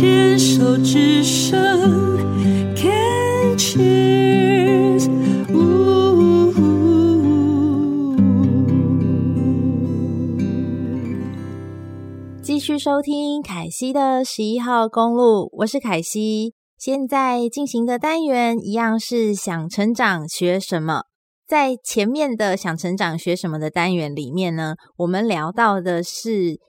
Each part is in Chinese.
牵手之声，Can cheers，呜。继续收听凯西的十一号公路，我是凯西。现在进行的单元一样是想成长学什么。在前面的想成长学什么的单元里面呢，我们聊到的是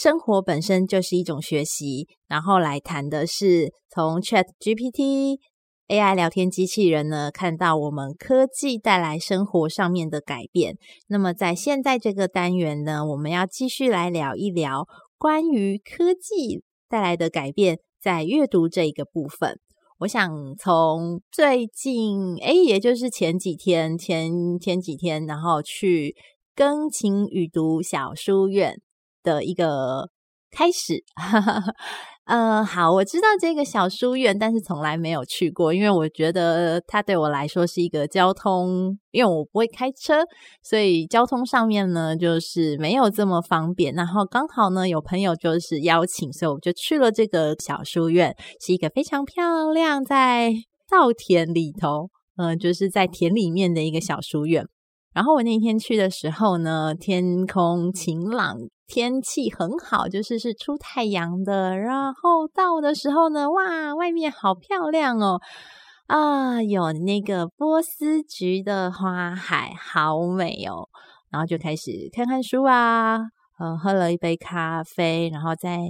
生活本身就是一种学习，然后来谈的是从 ChatGPT AI 聊天机器人呢，看到我们科技带来生活上面的改变。那么在现在这个单元呢，我们要继续来聊一聊关于科技带来的改变。在阅读这一个部分，我想从最近，诶，也就是前几天、前前几天，然后去耕葶语读小书院的一个开始。呃，好，我知道这个小书院，但是从来没有去过，因为我觉得它对我来说是一个交通，因为我不会开车，所以交通上面呢就是没有这么方便。然后刚好呢有朋友就是邀请，所以我们就去了这个小书院，是一个非常漂亮，在稻田里头，嗯、呃，就是在田里面的一个小书院。然后我那天去的时候呢，天空晴朗，天气很好，就是是出太阳的。然后到的时候呢，哇，外面好漂亮哦！啊，有那个波斯菊的花海，好美哦。然后就开始看看书啊。呃，喝了一杯咖啡，然后在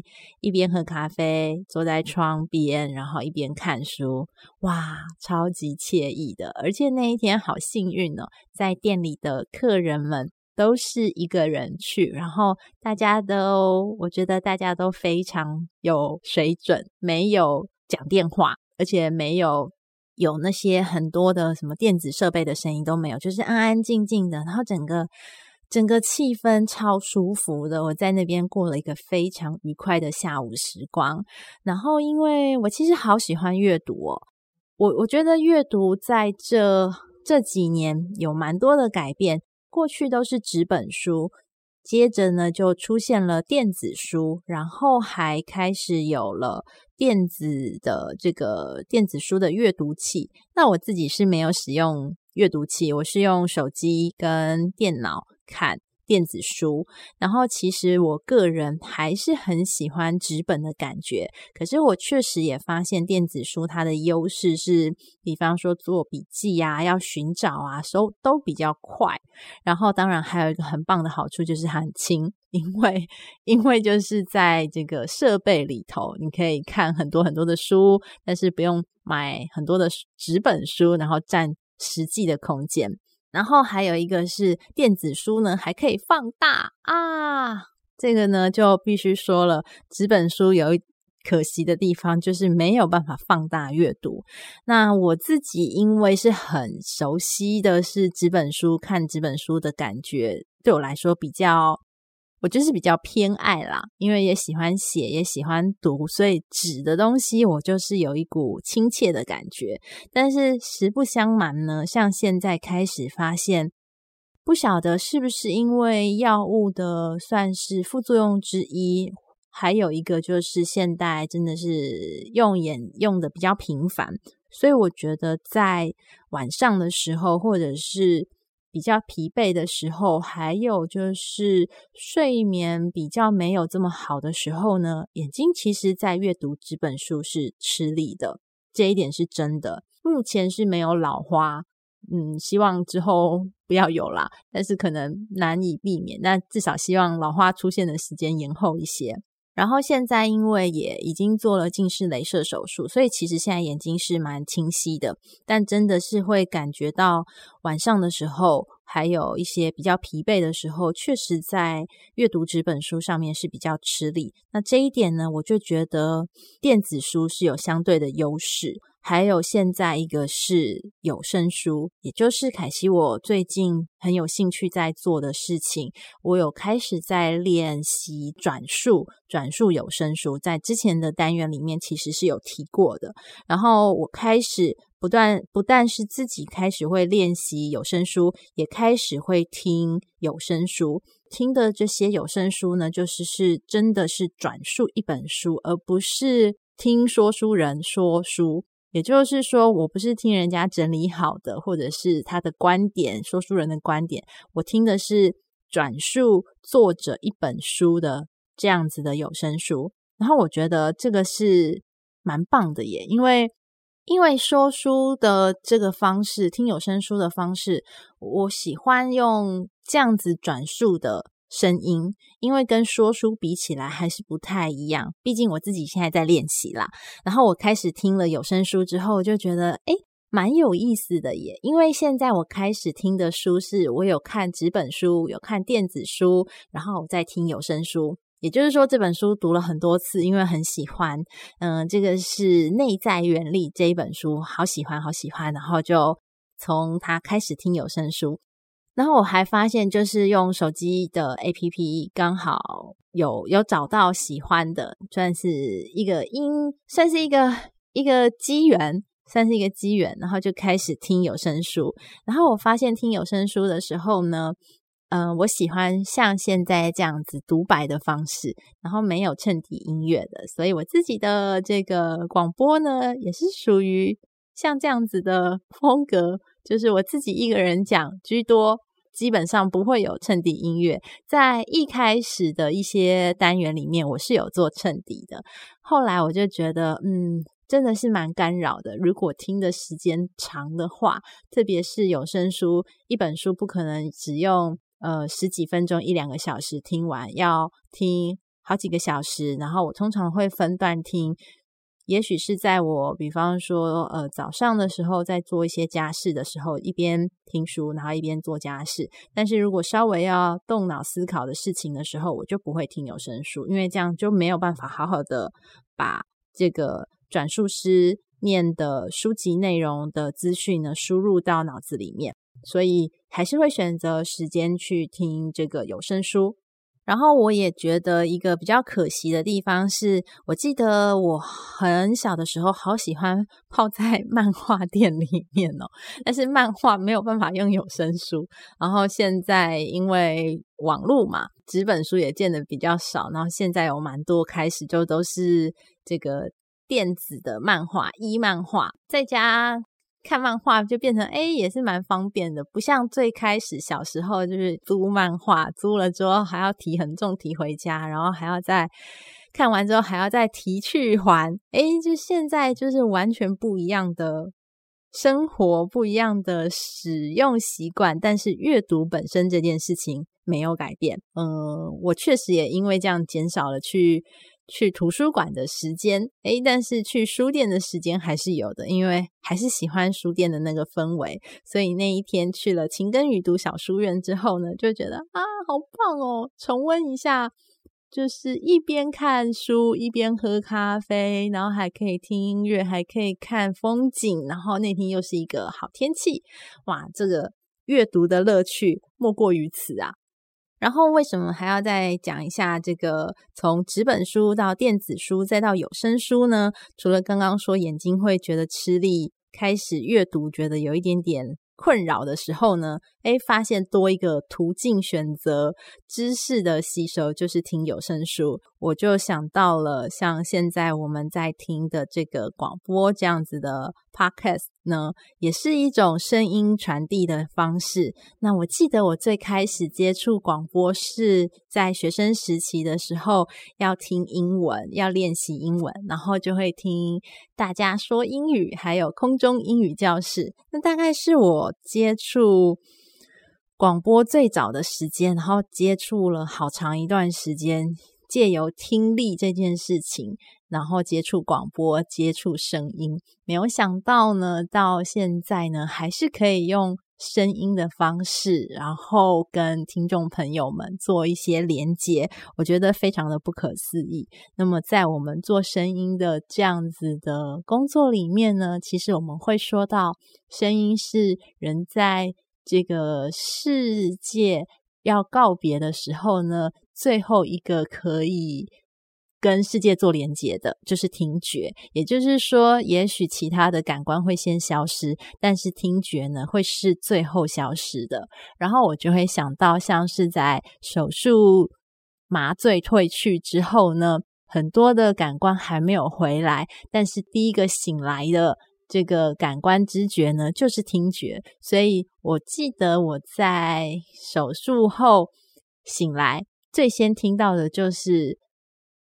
一边喝咖啡，坐在窗边，然后一边看书，哇，超级惬意的。而且那一天好幸运哦，在店里的客人们都是一个人去，然后大家都，我觉得大家都非常有水准，没有讲电话，而且没有有那些很多的什么电子设备的声音都没有，就是安安静静的，然后整个。整个气氛超舒服的，我在那边过了一个非常愉快的下午时光。然后，因为我其实好喜欢阅读哦，我我觉得阅读在这这几年有蛮多的改变。过去都是纸本书，接着呢就出现了电子书，然后还开始有了电子的这个电子书的阅读器。那我自己是没有使用阅读器，我是用手机跟电脑。看电子书，然后其实我个人还是很喜欢纸本的感觉。可是我确实也发现电子书它的优势是，比方说做笔记啊，要寻找啊，都都比较快。然后当然还有一个很棒的好处就是很轻，因为因为就是在这个设备里头，你可以看很多很多的书，但是不用买很多的纸本书，然后占实际的空间。然后还有一个是电子书呢，还可以放大啊！这个呢就必须说了，纸本书有一可惜的地方，就是没有办法放大阅读。那我自己因为是很熟悉的是纸本书，看纸本书的感觉，对我来说比较。我就是比较偏爱啦，因为也喜欢写，也喜欢读，所以纸的东西我就是有一股亲切的感觉。但是实不相瞒呢，像现在开始发现，不晓得是不是因为药物的算是副作用之一，还有一个就是现代真的是用眼用的比较频繁，所以我觉得在晚上的时候或者是。比较疲惫的时候，还有就是睡眠比较没有这么好的时候呢，眼睛其实在阅读纸本书是吃力的，这一点是真的。目前是没有老花，嗯，希望之后不要有啦，但是可能难以避免。那至少希望老花出现的时间延后一些。然后现在因为也已经做了近视雷射手术，所以其实现在眼睛是蛮清晰的，但真的是会感觉到晚上的时候，还有一些比较疲惫的时候，确实在阅读纸本书上面是比较吃力。那这一点呢，我就觉得电子书是有相对的优势。还有现在一个是有声书，也就是凯西我最近很有兴趣在做的事情。我有开始在练习转述，转述有声书，在之前的单元里面其实是有提过的。然后我开始不断，不但是自己开始会练习有声书，也开始会听有声书。听的这些有声书呢，就是是真的是转述一本书，而不是。听说书人说书，也就是说，我不是听人家整理好的，或者是他的观点，说书人的观点，我听的是转述作者一本书的这样子的有声书。然后我觉得这个是蛮棒的耶，因为因为说书的这个方式，听有声书的方式，我喜欢用这样子转述的声音，因为跟说书比起来还是不太一样。毕竟我自己现在在练习啦。然后我开始听了有声书之后，就觉得诶，蛮有意思的耶。因为现在我开始听的书是我有看纸本书，有看电子书，然后我再听有声书。也就是说，这本书读了很多次，因为很喜欢。嗯、这个是《内在原理》这一本书，好喜欢，好喜欢。然后就从它开始听有声书。然后我还发现，就是用手机的 APP，刚好有有找到喜欢的，算是一个因，算是一个一个机缘，算是一个机缘。然后就开始听有声书。然后我发现听有声书的时候呢。嗯、我喜欢像现在这样子独白的方式，然后没有衬底音乐的，所以我自己的这个广播呢，也是属于像这样子的风格，就是我自己一个人讲居多，基本上不会有衬底音乐。在一开始的一些单元里面，我是有做衬底的，后来我就觉得，嗯，真的是蛮干扰的。如果听的时间长的话，特别是有声书，一本书不可能只用。呃，十几分钟一两个小时听完，要听好几个小时。然后我通常会分段听，也许是在我比方说呃早上的时候，在做一些家事的时候，一边听书，然后一边做家事。但是如果稍微要动脑思考的事情的时候，我就不会听有声书，因为这样就没有办法好好的把这个转述师念的书籍内容的资讯呢输入到脑子里面。所以还是会选择时间去听这个有声书，然后我也觉得一个比较可惜的地方是，我记得我很小的时候好喜欢泡在 漫画店里面哦，但是漫画没有办法用有声书，然后现在因为网络嘛，纸本书也见得比较少，然后现在有蛮多开始就都是这个电子的漫画一漫画，在家。看漫画就变成哎，也是蛮方便的，不像最开始小时候就是租漫画，租了之后还要提很重提回家，然后还要再看完之后还要再提去还，哎，就现在就是完全不一样的生活，不一样的使用习惯，但是阅读本身这件事情没有改变。嗯，我确实也因为这样减少了去。去图书馆的时间，诶，但是去书店的时间还是有的，因为还是喜欢书店的那个氛围。所以那一天去了情根雨读小书院之后呢，就觉得啊，好棒哦！重温一下，就是一边看书一边喝咖啡，然后还可以听音乐，还可以看风景。然后那天又是一个好天气，哇，这个阅读的乐趣莫过于此啊！然后为什么还要再讲一下这个从纸本书到电子书再到有声书呢？除了刚刚说眼睛会觉得吃力，开始阅读觉得有一点点。困扰的时候呢，诶，发现多一个途径选择知识的吸收，就是听有声书。我就想到了像现在我们在听的这个广播这样子的 podcast 呢，也是一种声音传递的方式。那我记得我最开始接触广播是在学生时期的时候，要听英文，要练习英文，然后就会听大家说英语，还有空中英语教室。那大概是我接触广播最早的时间，然后接触了好长一段时间，借由听力这件事情，然后接触广播，接触声音。没有想到呢，到现在呢，还是可以用声音的方式，然后跟听众朋友们做一些连接，我觉得非常的不可思议。那么，在我们做声音的这样子的工作里面呢，其实我们会说到，声音是人在这个世界要告别的时候呢，最后一个可以跟世界做连接的，就是听觉。也就是说，也许其他的感官会先消失，但是听觉呢，会是最后消失的。然后我就会想到，像是在手术麻醉退去之后呢，很多的感官还没有回来，但是第一个醒来的这个感官知觉呢，就是听觉。所以我记得我在手术后醒来，最先听到的就是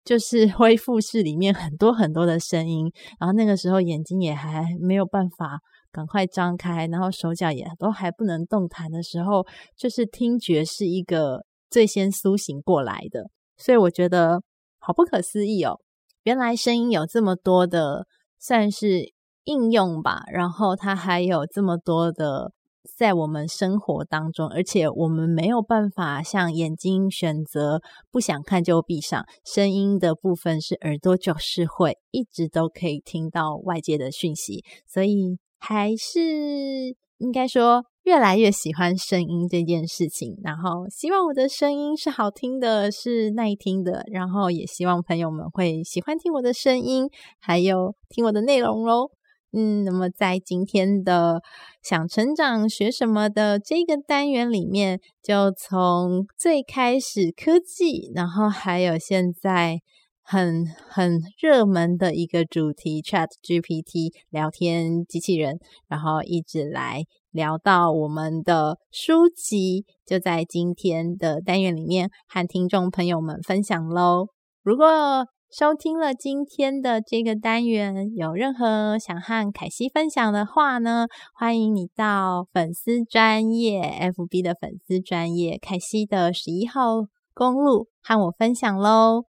就是恢复室里面很多很多的声音，然后那个时候眼睛也还没有办法赶快张开，然后手脚也都还不能动弹的时候，就是听觉是一个最先苏醒过来的。所以我觉得。好不可思议哦！原来声音有这么多的算是应用吧，然后它还有这么多的在我们生活当中，而且我们没有办法像眼睛选择不想看就闭上，声音的部分是耳朵就是 会一直都可以听到外界的讯息，所以还是应该说。越来越喜欢声音这件事情，然后希望我的声音是好听的，是耐听的，然后也希望朋友们会喜欢听我的声音，还有听我的内容喽。嗯，那么在今天的想成长学什么的这个单元里面，就从最开始科技，然后还有现在很很热门的一个主题 ChatGPT 聊天机器人，然后一直来。聊到我们的书籍，就在今天的单元里面和听众朋友们分享喽。如果收听了今天的这个单元，有任何想和凯西分享的话呢，欢迎你到粉丝专业 FB 的粉丝专业凯西的十一号公路和我分享喽。